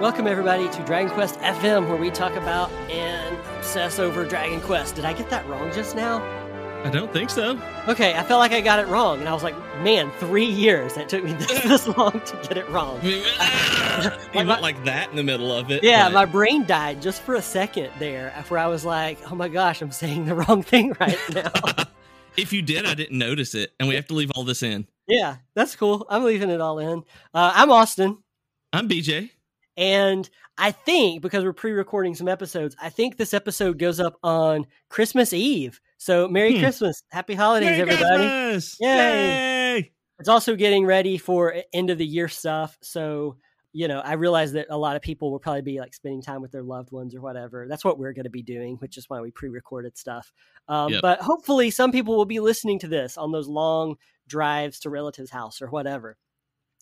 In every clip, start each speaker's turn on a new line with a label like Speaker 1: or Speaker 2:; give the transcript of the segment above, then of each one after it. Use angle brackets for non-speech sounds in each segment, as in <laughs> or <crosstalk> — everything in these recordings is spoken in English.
Speaker 1: Welcome, everybody, to Dragon Quest FM, where we talk about and obsess over Dragon Quest. Did I get that wrong just now?
Speaker 2: I don't think so.
Speaker 1: Okay, I felt like I got it wrong, and I was like, man, three years. It took me <laughs> this, this long to get it wrong. <laughs>
Speaker 2: you went like that in the middle of it.
Speaker 1: Yeah,
Speaker 2: but-
Speaker 1: my brain died just for a second there, where I was like, oh my gosh, I'm saying the <laughs> wrong thing right now.
Speaker 2: if you did, I didn't notice it, and we have to leave all this in.
Speaker 1: yeah, that's cool. I'm leaving it all in. Uh, I'm Austin.
Speaker 2: I'm BJ.
Speaker 1: And I think because we're pre-recording some episodes, I think this episode goes up on Christmas Eve. So Merry
Speaker 2: Hmm.
Speaker 1: Christmas, Happy Holidays,
Speaker 2: Merry
Speaker 1: everybody!
Speaker 2: Christmas!
Speaker 1: Yay!
Speaker 2: Yay!
Speaker 1: It's also getting ready for end of the year stuff. So you know, I realize that a lot of people will probably be like spending time with their loved ones or whatever. That's what we're going to be doing, which is why we pre-recorded stuff. Um,
Speaker 2: Yep.
Speaker 1: But hopefully, some people will be listening to this on those long drives to relatives' house or whatever.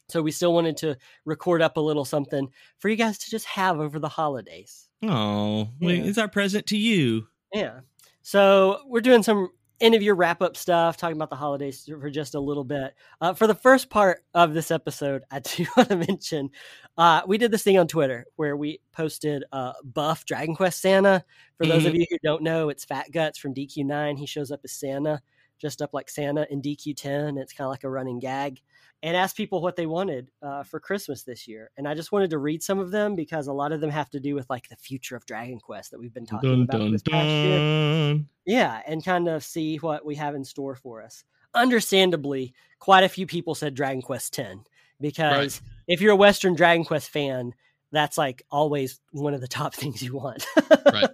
Speaker 1: So we still wanted to record up a little something for you guys to just have over the holidays.
Speaker 2: Oh,
Speaker 1: Yeah.
Speaker 2: it's our present to you.
Speaker 1: Yeah. So we're doing some end of year wrap up stuff, talking about the holidays for just a little bit. Uh, for the first part of this episode, I do <laughs> want to mention uh, we did this thing on Twitter where we posted uh, Buff Dragon Quest Santa. For those of you who don't know, it's Fat Guts from DQ9. He shows up as Santa, dressed up like Santa in DQ10. It's kind of like a running gag. And asked people what they wanted uh, for Christmas this year. And I just wanted to read some of them because a lot of them have to do with like the future of Dragon Quest that we've been talking
Speaker 2: Dun,
Speaker 1: about
Speaker 2: dun,
Speaker 1: this past year. Yeah, and kind of see what we have in store for us. Understandably, quite a few people said Dragon Quest X because if you're a Western Dragon Quest fan, that's like always one of the top <laughs> things you want.
Speaker 2: Right.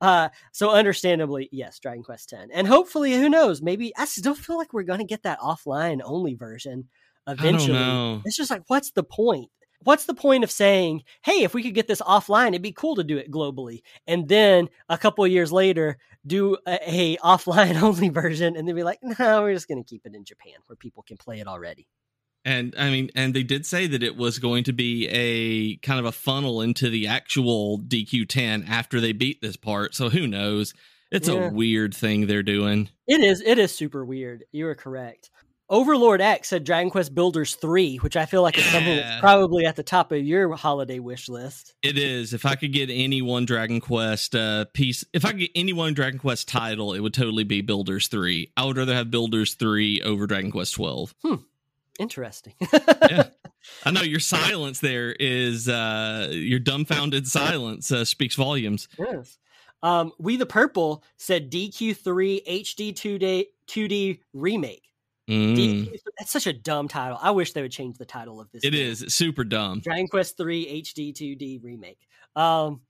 Speaker 1: Uh, so understandably, yes, Dragon Quest X, and hopefully, who knows? Maybe I still feel like we're going to get that offline only version eventually. It's just like, what's the point? What's the point of saying, "Hey, if we could get this offline, it'd be cool to do it globally," and then a couple of years later do a, a <laughs> offline only version, and then be like, "No, we're just going to keep it in Japan where people can play it already."
Speaker 2: And I mean, and they did say that it was going to be a kind of a funnel into the actual DQ10 after they beat this part. So who knows? It's
Speaker 1: Yeah.
Speaker 2: a weird thing they're doing.
Speaker 1: It is. It is super weird. You are correct. Overlord X said Dragon Quest Builders 3, which I feel like is something
Speaker 2: Yeah.
Speaker 1: that's probably at the top of your holiday wish list.
Speaker 2: It is. If I could get any one Dragon Quest uh, piece, if I could get any one Dragon Quest title, it would totally be Builders 3. I would rather have Builders 3 over Dragon Quest 12.
Speaker 1: Interesting. <laughs>
Speaker 2: Yeah. I know your silence there is uh your dumbfounded silence uh, speaks volumes.
Speaker 1: yes. Um, we the Purple said DQ3 HD 2D 2D remake.
Speaker 2: Mm.
Speaker 1: DQ, that's such a dumb title. I wish they would change the title of this.
Speaker 2: It
Speaker 1: game.
Speaker 2: is super dumb.
Speaker 1: Dragon Quest 3 HD 2D remake. Um,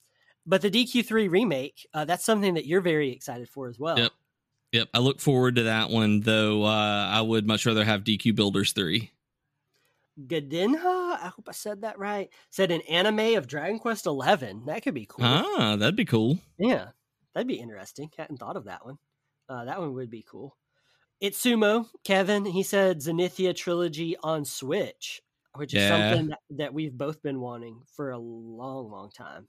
Speaker 1: but the DQ3 remake, uh, that's something that you're very excited for as well.
Speaker 2: Yep. Yep, I look forward to that one though. Uh I would much rather have DQ Builders 3.
Speaker 1: Gadinha, I hope I said that right. Said an anime of Dragon Quest Eleven. That could be cool.
Speaker 2: Ah, that'd be cool.
Speaker 1: Yeah, that'd be interesting. Hadn't thought of that one. Uh, that one would be cool. Itsumo, Kevin, he said Zenithia trilogy on Switch, which is
Speaker 2: Yeah.
Speaker 1: something that, that we've both been wanting for a long, long time.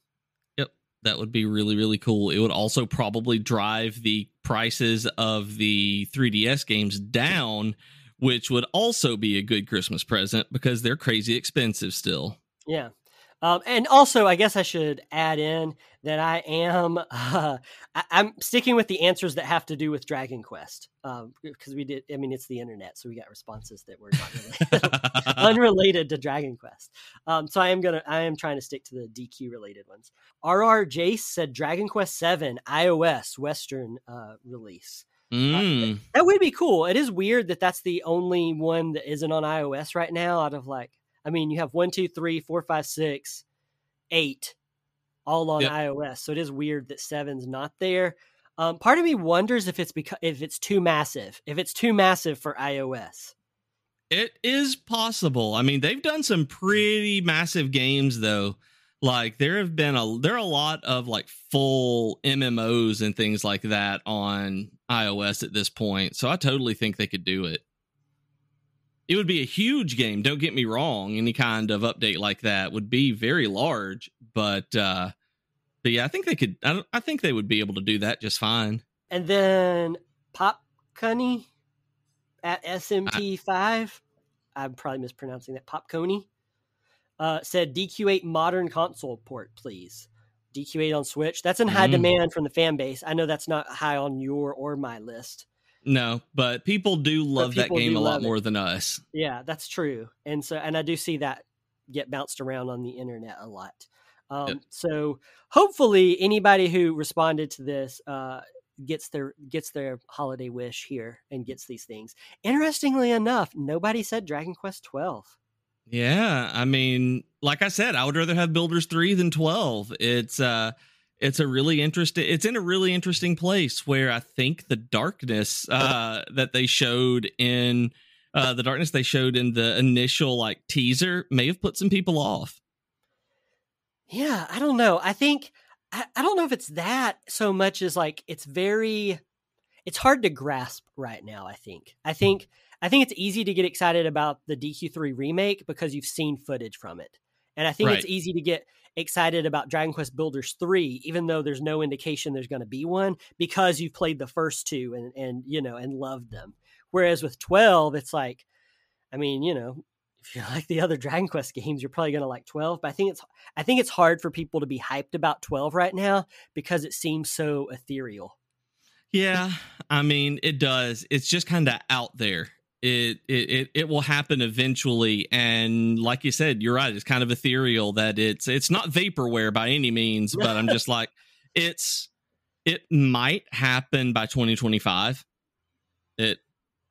Speaker 2: That would be really really cool. It would also probably drive the prices of the 3DS games down, which would also be a good Christmas present because they're crazy expensive still.
Speaker 1: Yeah. Um, and also, I guess I should add in that I am uh, <laughs> I, I'm sticking with the answers that have to do with Dragon Quest because we did. I mean, it's the internet, so we got responses that were not <laughs> related, <laughs> unrelated to Dragon Quest. Um, so I am gonna I am trying to stick to the DQ related ones. RR Jace said Dragon Quest Seven iOS Western uh, release.
Speaker 2: Mm.
Speaker 1: That would be cool. It is weird that that's the only one that isn't on iOS right now. Out of like, I mean, you have one, two, three, four, five, six, eight, all on
Speaker 2: Yep.
Speaker 1: iOS. So it is weird that seven's not there. Um, part of me wonders if it's because if it's too massive, if it's too massive for iOS.
Speaker 2: It is possible. I mean, they've done some pretty massive games though. Like there have been a there are a lot of like full MMOs and things like that on iOS at this point. So I totally think they could do it. It would be a huge game, don't get me wrong. Any kind of update like that would be very large, but uh but yeah, I think they could I, I think they would be able to do that just fine.
Speaker 1: And then Pop Cunny at SMT5, I, am probably mispronouncing that, Pop Coney, uh, said DQ8 modern console port, please. DQ8 on Switch. That's in high mm. demand from the fan base. I know that's not high on your or my list.
Speaker 2: No, but people do love people that game a lot more than us.
Speaker 1: Yeah, that's true. And so, and I do see that get bounced around on the internet a lot. Um, yep. So hopefully, anybody who responded to this uh, gets their gets their holiday wish here and gets these things. Interestingly enough, nobody said Dragon Quest twelve.
Speaker 2: Yeah, I mean, like I said, I would rather have Builders three than twelve. It's uh it's a really interesting it's in a really interesting place where I think the darkness uh that they showed in uh the darkness they showed in the initial like teaser may have put some people off.
Speaker 1: Yeah, I don't know. I think I, I don't know if it's that so much as like it's very it's hard to grasp right now, I think. I think I think it's easy to get excited about the DQ3 remake because you've seen footage from it. And I think right. it's easy to get excited about Dragon Quest Builders 3 even though there's no indication there's going to be one because you've played the first two and and you know and loved them. Whereas with 12 it's like I mean, you know, if you <laughs> like the other Dragon Quest games, you're probably going to like 12. But I think it's I think it's hard for people to be hyped about 12 right now because it seems so ethereal.
Speaker 2: Yeah, I mean it does. It's just kind of out there. It, it it it will happen eventually, and like you said, you're right. It's kind of ethereal. That it's it's not vaporware by any means, <laughs> but I'm just like it's it might happen by 2025. It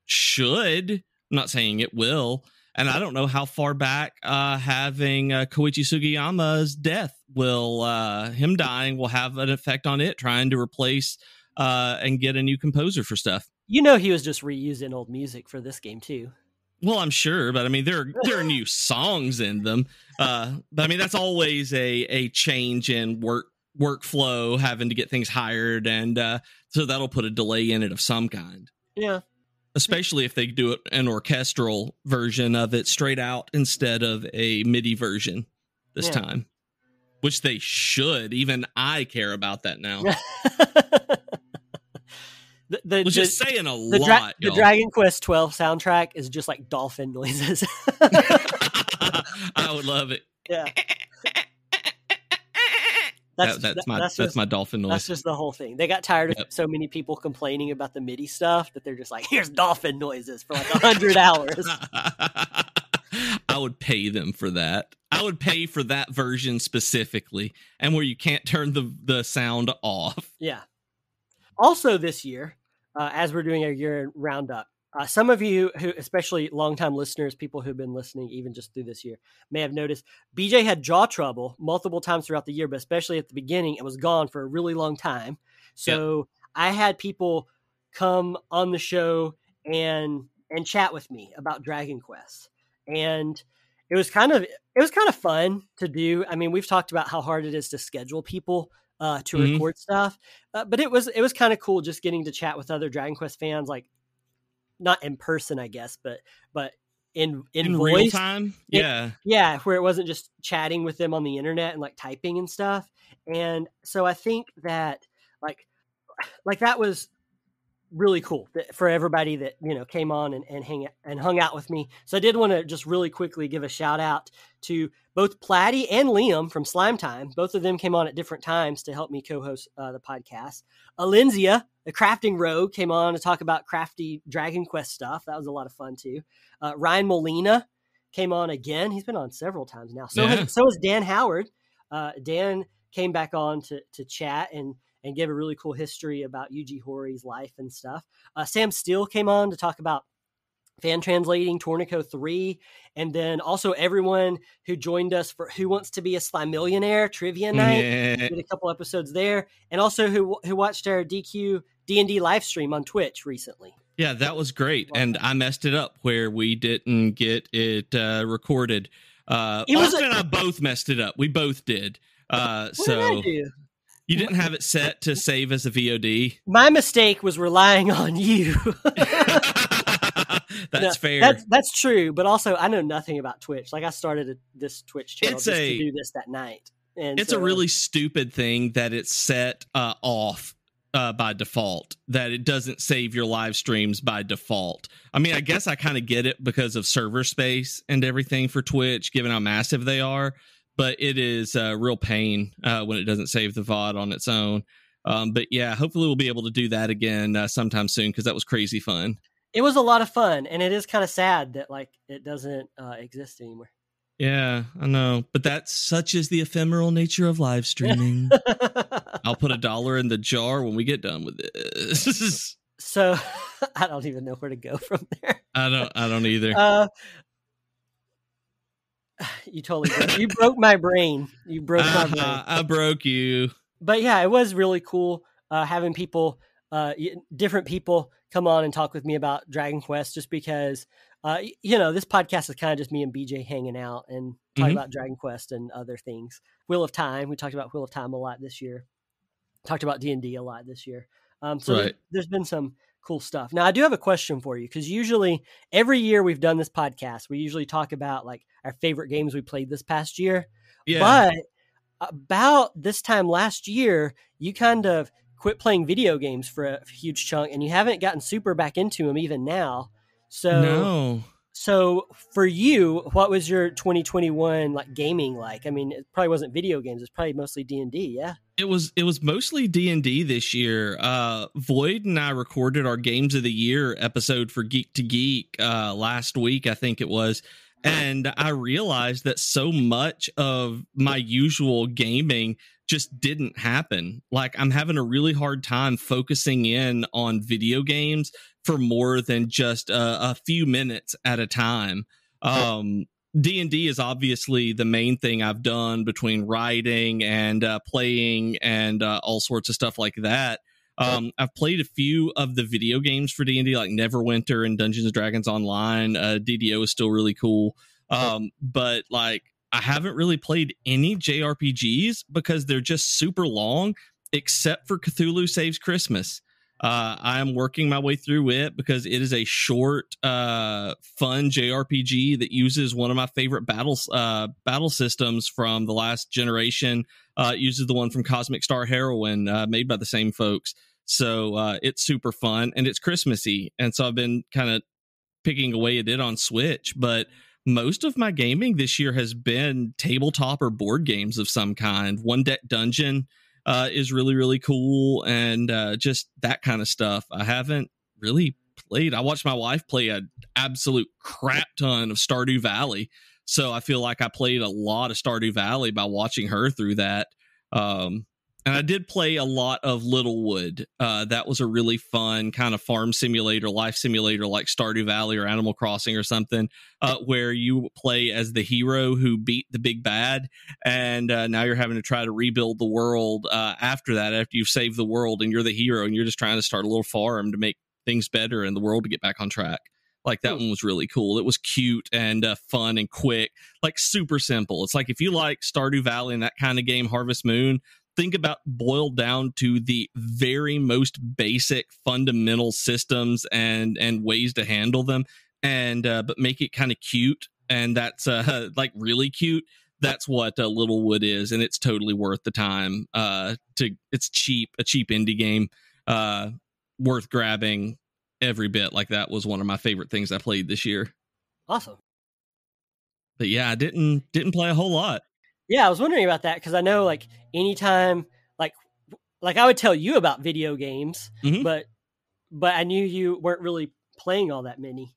Speaker 2: should. I'm not saying it will, and I don't know how far back uh, having uh, Koichi Sugiyama's death will, uh, him dying, will have an effect on it, trying to replace uh, and get a new composer for stuff.
Speaker 1: You know, he was just reusing old music for this game too.
Speaker 2: Well, I'm sure, but I mean, there are, there are new <laughs> songs in them. Uh, but I mean, that's always a a change in work workflow, having to get things hired, and uh, so that'll put a delay in it of some kind.
Speaker 1: Yeah,
Speaker 2: especially if they do it an orchestral version of it straight out instead of a MIDI version this yeah. time, which they should. Even I care about that now. <laughs>
Speaker 1: the, the,
Speaker 2: was just saying a the lot.
Speaker 1: Dra- the Dragon Quest twelve soundtrack is just like dolphin noises. <laughs>
Speaker 2: I would love it.
Speaker 1: Yeah.
Speaker 2: That's, that, that's my that's, that's just, my dolphin noise.
Speaker 1: That's just the whole thing. They got tired of yep. so many people complaining about the MIDI stuff that they're just like, here's dolphin noises for like a hundred hours. <laughs>
Speaker 2: I would pay them for that. I would pay for that version specifically, and where you can't turn the the sound off.
Speaker 1: Yeah. Also, this year, uh, as we're doing our year roundup, uh, some of you who, especially longtime listeners, people who've been listening even just through this year, may have noticed BJ had jaw trouble multiple times throughout the year, but especially at the beginning, it was gone for a really long time. So yep. I had people come on the show and and chat with me about Dragon Quest, and it was kind of it was kind of fun to do. I mean, we've talked about how hard it is to schedule people uh, to mm-hmm. record stuff, uh, but it was it was kind of cool just getting to chat with other Dragon Quest fans, like not in person, I guess, but but in in, in voice,
Speaker 2: real time. Yeah,
Speaker 1: it, yeah, where it wasn't just chatting with them on the internet and like typing and stuff. And so I think that like <sighs> like that was really cool for everybody that you know came on and, and hang and hung out with me. So I did want to just really quickly give a shout out to both Platty and Liam from Slime Time. Both of them came on at different times to help me co-host uh, the podcast. Alinzia, the crafting rogue, came on to talk about crafty Dragon Quest stuff. That was a lot of fun too. Uh, Ryan Molina came on again. He's been on several times now. So yeah. has, so has Dan Howard. Uh, Dan came back on to to chat and and give a really cool history about Yuji Horii's life and stuff. Uh, Sam Steele came on to talk about fan translating Torneko 3, and then also everyone who joined us for Who Wants to Be a Sly Millionaire trivia night.
Speaker 2: Yeah.
Speaker 1: Did a couple episodes there, and also who who watched our DQ D and D live stream on Twitch recently.
Speaker 2: Yeah, that was great. And I messed it up where we didn't get it uh, recorded. Uh,
Speaker 1: It was
Speaker 2: Austin
Speaker 1: a-
Speaker 2: and I both messed it up. We both did. Uh,
Speaker 1: What did I
Speaker 2: so
Speaker 1: do?
Speaker 2: You didn't have it set to save as a VOD.
Speaker 1: My mistake was relying on you. <laughs> <laughs>
Speaker 2: That's
Speaker 1: No,
Speaker 2: fair.
Speaker 1: That's that's true, but also I know nothing about Twitch. Like I started a, this Twitch channel
Speaker 2: It's
Speaker 1: just
Speaker 2: a-
Speaker 1: to do this that night. And
Speaker 2: it's
Speaker 1: so-
Speaker 2: a really stupid thing that it's set uh, off uh, by default that it doesn't save your live streams by default i mean i guess i kind of get it because of server space and everything for twitch given how massive they are but it is a real pain uh, when it doesn't save the vod on its own um, but yeah hopefully we'll be able to do that again uh, sometime soon because that was crazy fun
Speaker 1: it was a lot of fun, and it is kind of sad that like it doesn't uh, exist anymore.
Speaker 2: yeah i know but that's such is the ephemeral nature of live streaming <laughs> i'll put a dollar in the jar when we get done with this <laughs>
Speaker 1: so <laughs> I don't even know where to go from there.
Speaker 2: I don't. I don't either.
Speaker 1: Uh, <sighs> you totally broke, you broke my brain. You broke my brain.
Speaker 2: Uh-huh, I broke you.
Speaker 1: but yeah, it was really cool uh, having people, uh, different people, come on and talk with me about Dragon Quest. Just because, uh, you know, this podcast is kind of just me and BJ hanging out and talking
Speaker 2: Mhm.
Speaker 1: about Dragon Quest and other things. Wheel of Time, we talked about Wheel of Time a lot this year. Talked about D and D a lot this year. Um, so
Speaker 2: Right.
Speaker 1: there's been some cool stuff. Now I do have a question for you because usually every year we've done this podcast, we usually talk about like our favorite games we played this past year.
Speaker 2: Yeah.
Speaker 1: But about this time last year, you kind of quit playing video games for a huge chunk, and you haven't gotten super back into them even now. So,
Speaker 2: no.
Speaker 1: so for you, what was your 2021 like gaming like? I mean, it probably wasn't video games; it's probably mostly D and D. Yeah.
Speaker 2: It was it was mostly D and D this year. Uh, Void and I recorded our Games of the Year episode for Geek to Geek uh, last week, I think it was, and I realized that so much of my usual gaming just didn't happen. Like I'm having a really hard time focusing in on video games for more than just a, a few minutes at a time. Um, D and D is obviously the main thing I've done between writing and uh, playing and uh, all sorts of stuff like that. Um, I've played a few of the video games for D and D, like Neverwinter and Dungeons and Dragons Online. Uh, DDO is still really cool, um, but like I haven't really played any JRPGs because they're just super long, except for Cthulhu Saves Christmas. Uh, I am working my way through it because it is a short, uh, fun JRPG that uses one of my favorite battles, uh, battle systems from the last generation. Uh, uses the one from Cosmic Star Heroine, uh, made by the same folks. So uh, it's super fun and it's Christmassy, and so I've been kind of picking away at it on Switch. But most of my gaming this year has been tabletop or board games of some kind. One Deck Dungeon uh, is really really cool, and uh, just that kind of stuff. I haven't really played. I watched my wife play an absolute crap ton of Stardew Valley, so I feel like I played a lot of Stardew Valley by watching her through that. Um, and I did play a lot of Littlewood. Uh, that was a really fun kind of farm simulator, life simulator, like Stardew Valley or Animal Crossing or something, uh, where you play as the hero who beat the big bad, and uh, now you're having to try to rebuild the world uh, after that. After you've saved the world, and you're the hero, and you're just trying to start a little farm to make things better and the world to get back on track. Like that
Speaker 1: Hmm.
Speaker 2: one was really cool. It was cute and uh, fun and quick, like super simple. It's like if you like Stardew Valley and that kind of game, Harvest Moon, think about boiled down to the very most basic fundamental systems and and ways to handle them and uh, but make it kind of cute. And that's uh <laughs> like really cute. That's what uh, littlewood is and it's totally worth the time uh to it's cheap a cheap indie game uh worth grabbing every bit. Like that was one of my favorite things i played this year.
Speaker 1: Awesome.
Speaker 2: but yeah i didn't didn't play a whole lot.
Speaker 1: Yeah, I was wondering about that because I know like anytime like like I would tell you about video games,
Speaker 2: Mhm.
Speaker 1: but but I knew you weren't really playing all that many.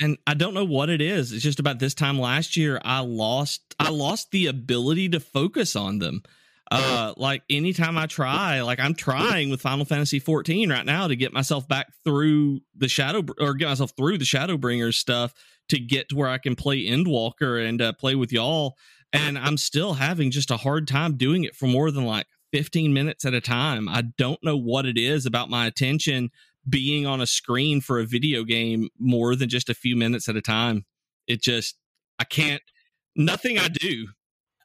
Speaker 2: and I don't know what it is. It's just about this time last year I lost I lost the ability to focus on them. Uh, like anytime I try, like I'm trying with Final Fantasy 14 right now to get myself back through the Shadow or get myself through the Shadowbringers stuff to get to where I can play Endwalker and uh, play with y'all. And I'm still having just a hard time doing it for more than like 15 minutes at a time. I don't know what it is about my attention being on a screen for a video game more than just a few minutes at a time. It just, I can't, nothing I do.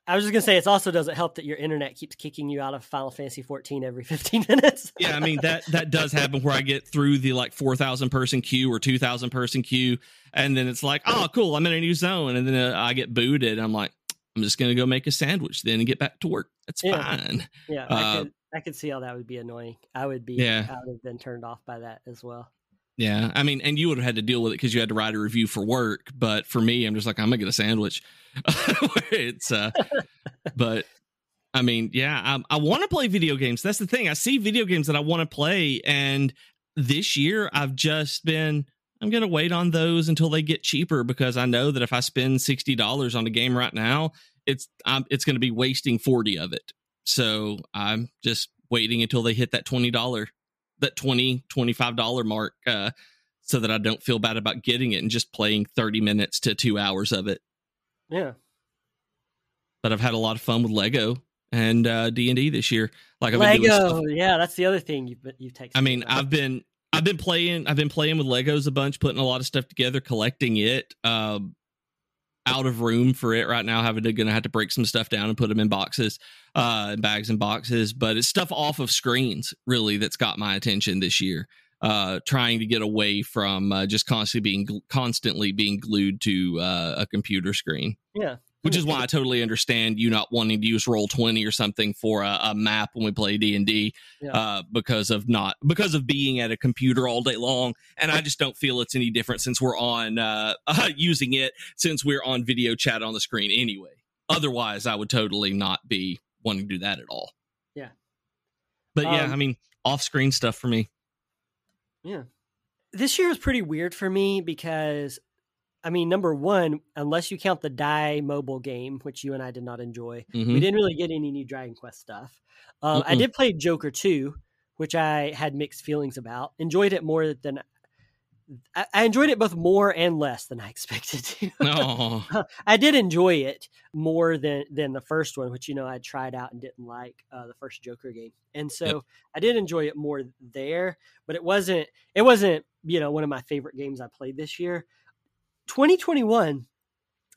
Speaker 1: I was just gonna say it also doesn't help that your internet keeps kicking you out of Final Fantasy 14 every <laughs> 15 minutes.
Speaker 2: yeah, I mean that that does happen where I get through the like 4,000 person queue or 2,000 person queue, and then it's like, oh, cool, I'm in a new zone, and then uh, I get booted. I'm like, I'm just gonna go make a sandwich then and get back to work. That's
Speaker 1: Yeah.
Speaker 2: fine.
Speaker 1: Yeah,
Speaker 2: Uh,
Speaker 1: I could I could see how that would be annoying. I would be
Speaker 2: Yeah.
Speaker 1: I would have been turned off by that as well.
Speaker 2: Yeah, I mean, and you would have had to deal with it because you had to write a review for work. But for me, I'm just like, I'm gonna get a sandwich. <laughs> it's, uh, but I mean, yeah, I, I want to play video games. That's the thing. I see video games that I want to play, and this year I've just been. I'm gonna wait on those until they get cheaper because I know that if I spend sixty dollars on a game right now, it's I'm, it's gonna be wasting forty of it. So I'm just waiting until they hit that twenty dollar that 20 25 dollar mark uh so that i don't feel bad about getting it and just playing 30 minutes to two hours of it
Speaker 1: Yeah.
Speaker 2: but i've had a lot of fun with lego and uh d&d this year like i've been doing
Speaker 1: Lego. Yeah, that's the other thing you've you've taken.
Speaker 2: i mean i've been i've been playing i've been playing with legos a bunch putting a lot of stuff together collecting it um out of room for it right now. Having to gonna have to break some stuff down and put them in boxes uh bags and boxes but it's stuff off of screens really that's got my attention this year. Uh trying to get away from uh, just constantly being constantly being glued to uh, a computer screen.
Speaker 1: Yeah.
Speaker 2: Which is why I totally understand you not wanting to use roll 20 or something for a, a map when we play D&D
Speaker 1: Yeah.
Speaker 2: uh, because of not because of being at a computer all day long and I just don't feel it's any different since we're on uh, <laughs> uh, using it since we're on video chat on the screen anyway otherwise I would totally not be wanting to do that at all
Speaker 1: Yeah.
Speaker 2: but yeah
Speaker 1: Um,
Speaker 2: I mean off screen stuff for me
Speaker 1: Yeah. This year was pretty weird for me because, I mean, number one, unless you count the Dai mobile game, which you and I did not enjoy, we
Speaker 2: Mhm.
Speaker 1: didn't really get any new Dragon Quest stuff. Um, I did play Joker 2, which I had mixed feelings about. Enjoyed it more than I, I enjoyed it both more and less than I <laughs> expected to. <laughs>
Speaker 2: oh <laughs>
Speaker 1: I did enjoy it more than than the first one, which you know I tried out and didn't like uh, the first Joker game, and so
Speaker 2: Yep.
Speaker 1: I did enjoy it more there. But it wasn't it wasn't you know one of my favorite games I played this year. 2021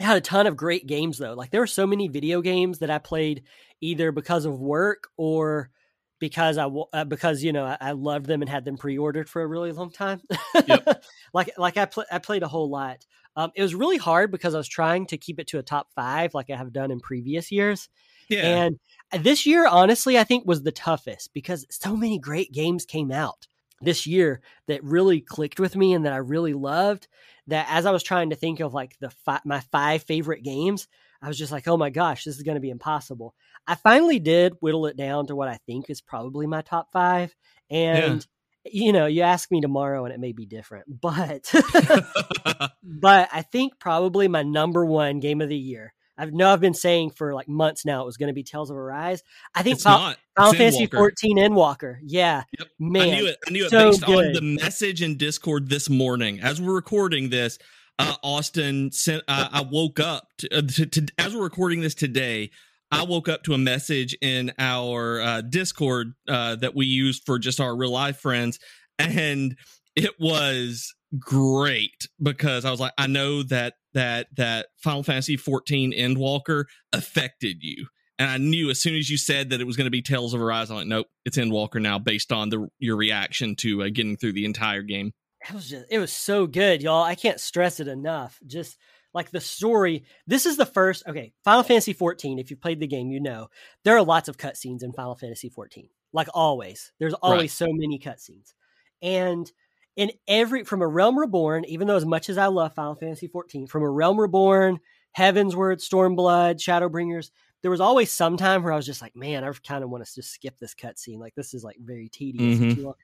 Speaker 1: had a ton of great games though. Like there were so many video games that I played either because of work or because I uh, because you know I, I loved them and had them pre-ordered for a really long time.
Speaker 2: Yep. <laughs>
Speaker 1: like like I pl- I played a whole lot. Um, it was really hard because I was trying to keep it to a top five, like I have done in previous years.
Speaker 2: yeah
Speaker 1: And this year, honestly, I think was the toughest because so many great games came out this year that really clicked with me and that I really loved. That as I was trying to think of like the fi- my five favorite games, I was just like, oh my gosh, this is going to be impossible. I finally did whittle it down to what I think is probably my top five, and you know, you ask me tomorrow and it may be different, <laughs> but <laughs> but I think probably my number one game of the year. I know I've been saying for like months now it was going to be Tales of Arise. I think
Speaker 2: it's
Speaker 1: Final,
Speaker 2: not
Speaker 1: Final Fantasy
Speaker 2: Endwalker.
Speaker 1: 14 Endwalker. Yeah,
Speaker 2: Yep.
Speaker 1: man.
Speaker 2: I knew it. I knew it
Speaker 1: so
Speaker 2: based on the message in Discord this morning. As we're recording this, uh, Austin sent. Uh, I woke up to, uh, to, to as we're recording this today. I woke up to a message in our uh, Discord uh, that we use for just our real life friends, and it was great because I was like, I know that that that Final Fantasy 14 Endwalker affected you. And I knew as soon as you said that it was going to be Tales of Arise, I'm like, nope, it's Endwalker now, based on the your reaction to uh, getting through the entire game.
Speaker 1: it was just it was so good, y'all. I can't stress it enough. Just like the story. This is the first. Okay, Final Fantasy 14. If you played the game, you know there are lots of cutscenes in Final Fantasy 14. Like always, there's always
Speaker 2: Right.
Speaker 1: so many cutscenes, and in every from a Realm Reborn, even though as much as I love Final Fantasy 14, from a Realm Reborn, Heavensward, Stormblood, Shadowbringers, there was always some time where I was just like, man, I kind of want to just skip this cutscene. Like this is like very tedious.
Speaker 2: Mhm.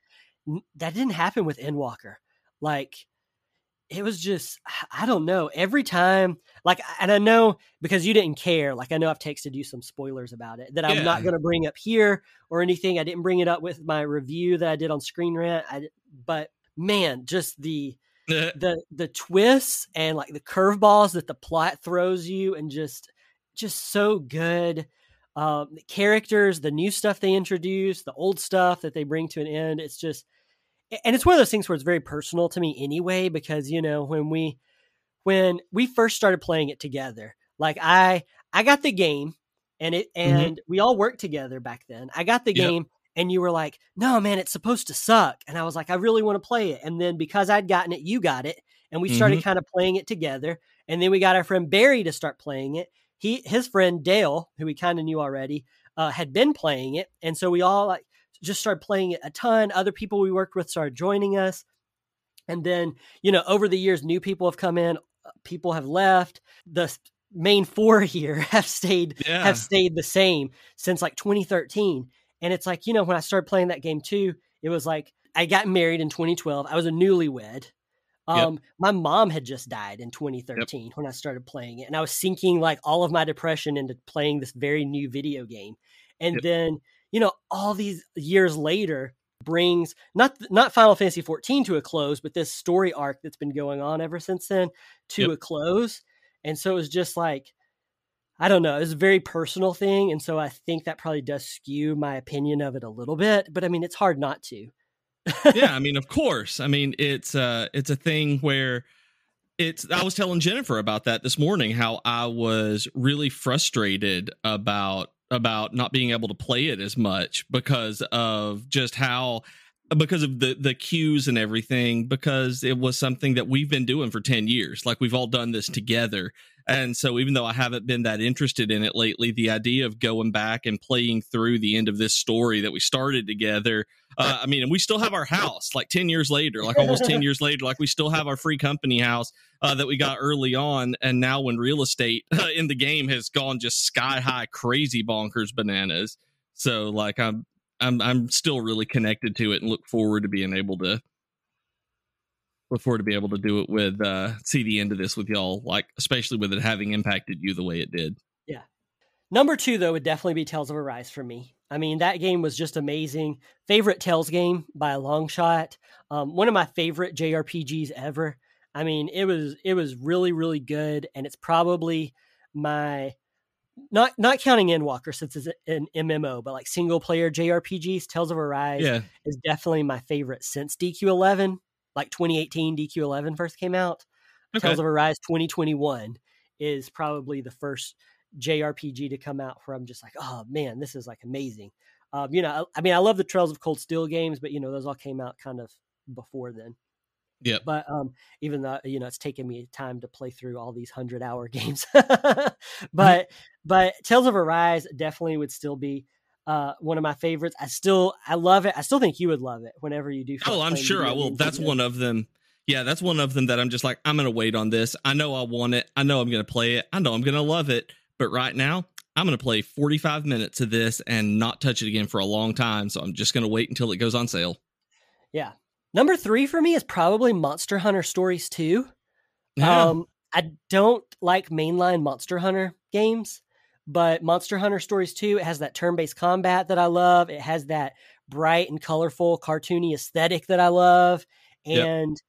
Speaker 1: long. That didn't happen with Endwalker. Like it was just I don't know. Every time, like, and I know because you didn't care. Like, I know I've texted you some spoilers about it that I'm not going to bring up here or anything. I didn't bring it up with my review that I did on Screen Rant. I, but man, just the <laughs> the the twists and like the curveballs that the plot throws you, and just just so good. Um, the characters, the new stuff they introduce, the old stuff that they bring to an end. It's just and it's one of those things where it's very personal to me anyway because you know when we when we first started playing it together like i i got the game and it and we all worked together back then i got the
Speaker 2: Yep.
Speaker 1: game and you were like no man it's supposed to suck and i was like i really want to play it and then because i'd gotten it you got it and we started kind of playing it together and then we got our friend barry to start playing it he his friend dale who we kind of knew already uh, had been playing it and so we all like just started playing it a ton. Other people we worked with started joining us. And then, you know, over the years, new people have come in, uh, people have left. The main four <laughs> here have stayed
Speaker 2: Yeah.
Speaker 1: have stayed the same since like 2013. And it's like, you know, when I started playing that game too, it was like I got married in 2012. I was a newlywed. Um, my mom had just died in 2013 when I started playing it, and I was sinking like all of my depression into playing this very new video game. And
Speaker 2: Yep.
Speaker 1: then, you know, all these years later brings not not Final Fantasy 14 to a close, but this story arc that's been going on ever since then to
Speaker 2: Yep.
Speaker 1: a close. And so it was just like I don't know, it's a very personal thing, and so I think that probably does skew my opinion of it a little bit, but I mean, it's hard not to.
Speaker 2: yeah, I <laughs> mean, of course. I mean, it's uh it's a thing where it's I was telling Jennifer about that this morning how I was really frustrated about about not being able to play it as much because of just how because of the the queues and everything because it was something that we've been doing for 10 years like we've all done this together and so even though I haven't been that interested in it lately the idea of going back and playing through the end of this story that we started together uh, I mean, and we still have our house like 10 years later, like almost 10 years later, like we still have our free company house uh, that we got early on. And now, when real estate uh, <laughs> in the game has gone just sky high, crazy bonkers bananas. So, like, I'm, I'm, I'm still really connected to it and look forward to being able to. Look forward to be able to do it with uh see the end of this with y'all, like especially with it having impacted you the way it did. Yeah.
Speaker 1: Number two, though, would definitely be Tales of Arise for me. I mean, that game was just amazing. Favorite Tales game by a long shot. Um, one of my favorite JRPGs ever. I mean, it was it was really really good, and it's probably my not not counting Endwalker since it's an MMO, but like single player JRPGs. Tales of Arise
Speaker 2: Yeah,
Speaker 1: is definitely my favorite since DQ11, like 2018 DQ11 first came out.
Speaker 2: okay.
Speaker 1: Tales of Arise 2021 is probably the first JRPG to come out where I'm just like, oh man, this is like amazing. Um, you know, I, I mean, I love the Trails of Cold Steel games, but you know, those all came out kind of before then.
Speaker 2: Yep.
Speaker 1: But um, even though you know it's taken me time to play through all these hundred hour <laughs> games, but but Tales of Arise definitely would still be uh, one of my favorites. I still I love it. I still think you would love it whenever you do.
Speaker 2: Oh, I'm sure I will. That's one of them. Yeah, that's one of them that I'm just like, I'm going to wait on this. I know I want it. I know I'm going to play it. I know I'm going to love it. But right now, I'm going to play 45 minutes of this and not touch it again for a long time. So I'm just going to wait until it goes on sale.
Speaker 1: Yeah. Number three for me is probably Monster Hunter Stories 2.
Speaker 2: Yeah.
Speaker 1: Um, I don't like mainline Monster Hunter games, but Monster Hunter Stories 2, it has that turn based combat that I love. It has that bright and colorful, cartoony aesthetic that I love.
Speaker 2: Yep.
Speaker 1: And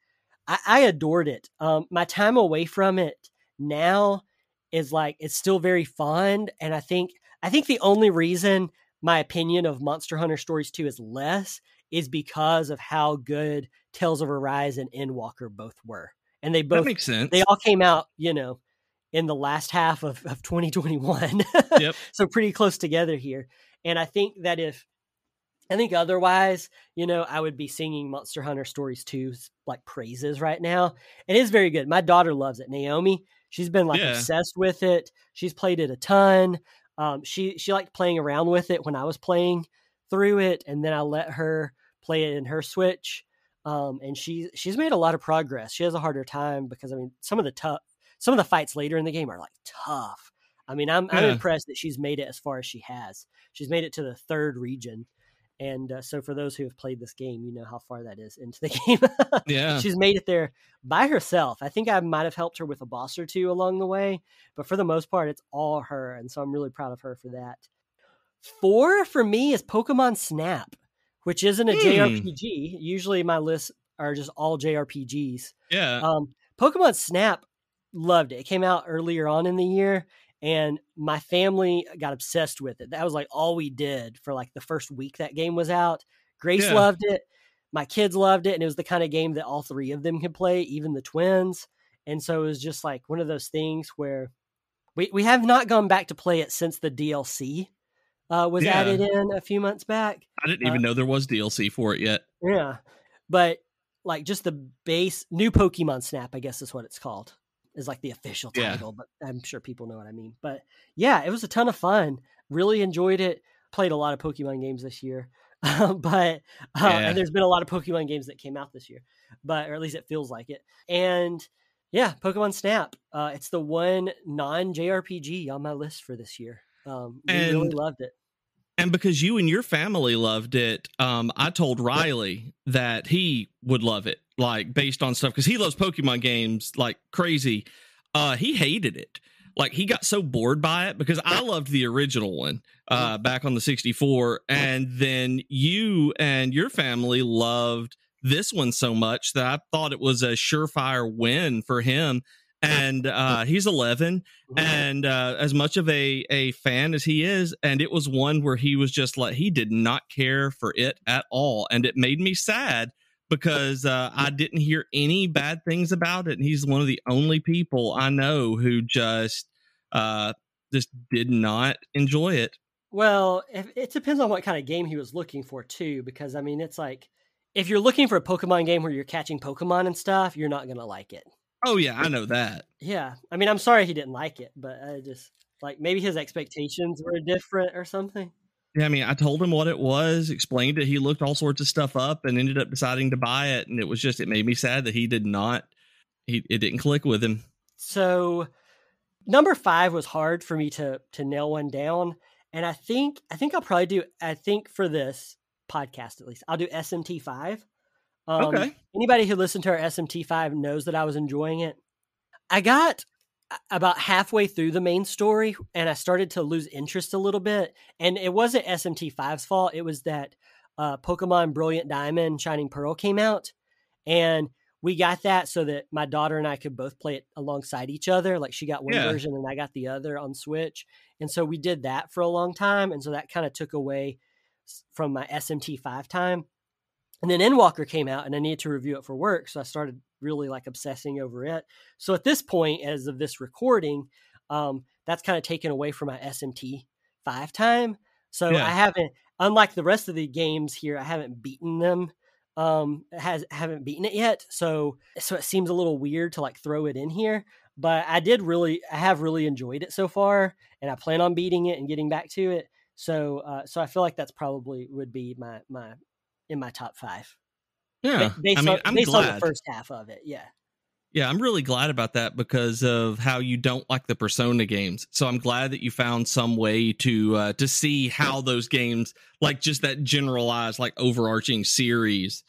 Speaker 1: I, I adored it. Um, my time away from it now is like it's still very fond. And I think I think the only reason my opinion of Monster Hunter Stories 2 is less is because of how good Tales of Arise and Endwalker both were. And they
Speaker 2: that
Speaker 1: both
Speaker 2: makes sense.
Speaker 1: they all came out, you know, in the last half of, of 2021.
Speaker 2: Yep. <laughs>
Speaker 1: so pretty close together here. And I think that if I think otherwise, you know, I would be singing Monster Hunter Stories 2's like praises right now. It is very good. My daughter loves it. Naomi, she's been like
Speaker 2: Yeah.
Speaker 1: obsessed with it. She's played it a ton. Um, she she liked playing around with it when I was playing through it, and then I let her play it in her Switch. Um, and she she's made a lot of progress. She has a harder time because I mean some of the tough some of the fights later in the game are like tough. I mean I'm I'm impressed that she's made it as far as she has. She's made it to the third region, And uh, so, for those who have played this game, you know how far that is into the <laughs> game.
Speaker 2: yeah.
Speaker 1: She's made it there by herself. I think I might have helped her with a boss or two along the way, but for the most part, it's all her. And so, I'm really proud of her for that. Four for me is Pokemon Snap, which isn't a
Speaker 2: Hmm.
Speaker 1: JRPG. Usually, my lists are just all JRPGs.
Speaker 2: Yeah.
Speaker 1: Um, Pokemon Snap loved it. It came out earlier on in the year, and my family got obsessed with it. That was like all we did for like the first week that game was out. Grace
Speaker 2: Yeah.
Speaker 1: loved it. My kids loved it, and it was the kind of game that all three of them could play, even the twins. And so it was just like one of those things where we we have not gone back to play it since the DLC uh, was
Speaker 2: Yeah.
Speaker 1: added in a few months back.
Speaker 2: I didn't even know there was DLC for it yet.
Speaker 1: Yeah. But like just the base new Pokemon Snap, I guess is what it's called. Is like the official
Speaker 2: Yeah.
Speaker 1: title, but I'm sure people know what I mean. But yeah, it was a ton of fun. Really enjoyed it. Played a lot of Pokemon games this year. <laughs> but uh,
Speaker 2: Yeah.
Speaker 1: and there's been a lot of Pokemon games that came out this year. But or at least it feels like it. And yeah, Pokemon Snap. Uh, it's the one non JRPG on my list for this year. Um, we really loved it.
Speaker 2: And because you and your family loved it, um, I told Riley that he would love it, like based on stuff, because he loves Pokemon games like crazy. Uh, he hated it. Like he got so bored by it because I loved the original one uh, back on the 64. And then you and your family loved this one so much that I thought it was a surefire win for him. And uh, he's 11 and uh, as much of a a fan as he is and it was one where he was just like he did not care for it at all and it made me sad because uh, i didn't hear any bad things about it and he's one of the only people i know who just uh just did not enjoy it
Speaker 1: Well, if, it depends on what kind of game he was looking for too, because I mean, it's like if you're looking for a Pokemon game where you're catching Pokemon and stuff, you're not gonna like it.
Speaker 2: Oh yeah i know that
Speaker 1: Yeah, I mean, I'm sorry he didn't like it, but I just like maybe his expectations were different or something.
Speaker 2: yeah i mean i told him what it was explained it he looked all sorts of stuff up and ended up deciding to buy it and it was just it made me sad that he did not he it didn't click with him
Speaker 1: So number five was hard for me to to nail one down, and I think I think I'll probably do. I think for this podcast at least, I'll do SMT five. Um,
Speaker 2: Okay.
Speaker 1: Anybody who listened to our SMT five knows that I was enjoying it. I got about halfway through the main story, and I started to lose interest a little bit. And it wasn't SMT 5's fault. It was that uh, Pokemon Brilliant Diamond Shining Pearl came out, and we got that so that my daughter and I could both play it alongside each other. Like she got one
Speaker 2: Yeah.
Speaker 1: version and I got the other on Switch. And so we did that for a long time. And so that kind of took away from my SMT5 time. And then Endwalker came out and I needed to review it for work. So I started really like obsessing over it. So at this point, as of this recording, um, that's kind of taken away from my SMT5 time. So
Speaker 2: Yeah.
Speaker 1: I haven't, unlike the rest of the games here, I haven't beaten them um has haven't beaten it yet so so it seems a little weird to like throw it in here but i did really i have really enjoyed it so far and i plan on beating it and getting back to it so uh so i feel like that's probably would be my my in my top five.
Speaker 2: Yeah
Speaker 1: Ba- based,
Speaker 2: i mean
Speaker 1: on,
Speaker 2: i'm
Speaker 1: based on the first half of it yeah.
Speaker 2: Yeah, I'm really glad about that because of how you don't like the Persona games. So I'm glad that you found some way to uh, to see how those games, like just that generalized, like overarching series,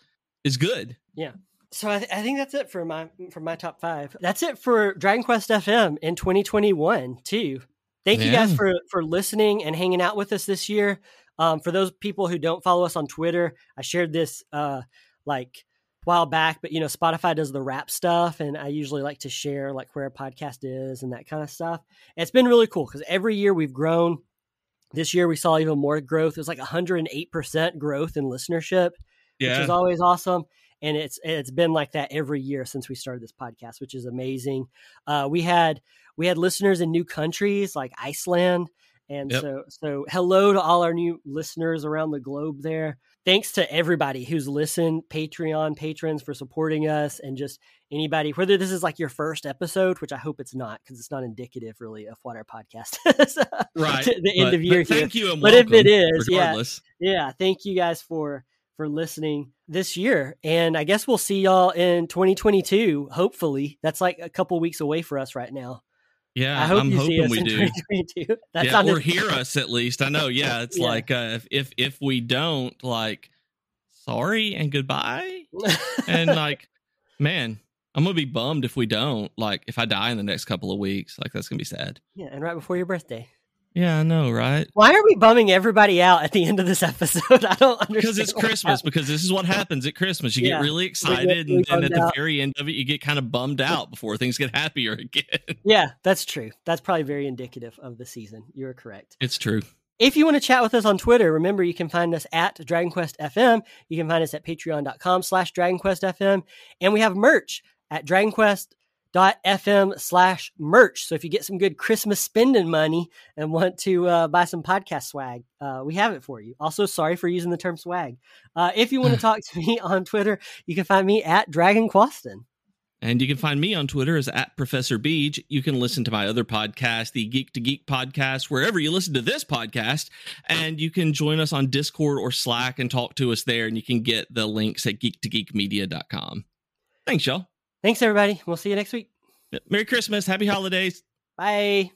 Speaker 2: is good. Yeah.
Speaker 1: So I, th- I think that's it for my for my top five. That's it for dragon quest fm in 2021 too. Thank you guys for for listening and hanging out with us this year um, for those people who don't follow us on twitter i shared this uh, like a while back but you know spotify does the wrap stuff and i usually like to share like where a podcast is and that kind of stuff And it's been really cool because every year we've grown this year we saw even more growth it was like 108% growth in listenership which is always awesome. And it's it's been like that every year since we started this podcast, which is amazing. Uh, we had we had listeners in new countries like Iceland, and
Speaker 2: Yep.
Speaker 1: so so hello to all our new listeners around the globe. There, thanks to everybody who's listened, Patreon patrons for supporting us, and just anybody. Whether this is like your first episode, which I hope it's not, because it's not indicative really of what our podcast <laughs> is.
Speaker 2: Uh, right.
Speaker 1: to the end
Speaker 2: but-
Speaker 1: of year.
Speaker 2: Thank you
Speaker 1: But if it is, yeah. yeah thank you guys for for listening this year and i guess we'll see y'all in 2022 hopefully that's like a couple weeks away for us right now
Speaker 2: Yeah,
Speaker 1: I hope
Speaker 2: I'm hoping we do.
Speaker 1: 2022. <laughs> That
Speaker 2: yeah, or hear us at least. I know. Yeah, it's
Speaker 1: Yeah.
Speaker 2: like uh, if, if if we don't, like, sorry and goodbye, and <laughs> like, man, I'm gonna be bummed if we don't. Like, if I die in the next couple of weeks, like that's gonna be sad.
Speaker 1: yeah, and right before your birthday.
Speaker 2: Yeah, I know, right?
Speaker 1: Why are we bumming everybody out at the end of this episode? <laughs> I don't understand.
Speaker 2: Because it's Christmas. Because this is what happens at Christmas. You
Speaker 1: Yeah.
Speaker 2: get really
Speaker 1: really
Speaker 2: excited, and then at
Speaker 1: bummed
Speaker 2: the
Speaker 1: out.
Speaker 2: very end of it, you get kind of bummed out before things get happier again.
Speaker 1: Yeah, that's true. That's probably very indicative of the season. You're correct.
Speaker 2: it's true.
Speaker 1: If you want to chat with us on Twitter, remember you can find us at DragonQuest FM. You can find us at patreon.com slash DragonQuest FM. And we have merch at DragonQuest.fm slash merch. So if you get some good Christmas spending money and want to uh, buy some podcast swag, uh, we have it for you. Also, sorry for using the term swag. Uh, if you want to <laughs> talk to me on Twitter, you can find me at DragonQueston.
Speaker 2: And you can find me on Twitter as at Professor Beej. You can listen to my other podcast, the Geek to Geek podcast, wherever you listen to this podcast. And you can join us on Discord or Slack and talk to us there. And you can get the links at geek2geekmedia.com. Thanks, y'all.
Speaker 1: Thanks, everybody. We'll see you next week.
Speaker 2: Merry Christmas. Happy holidays.
Speaker 1: Bye.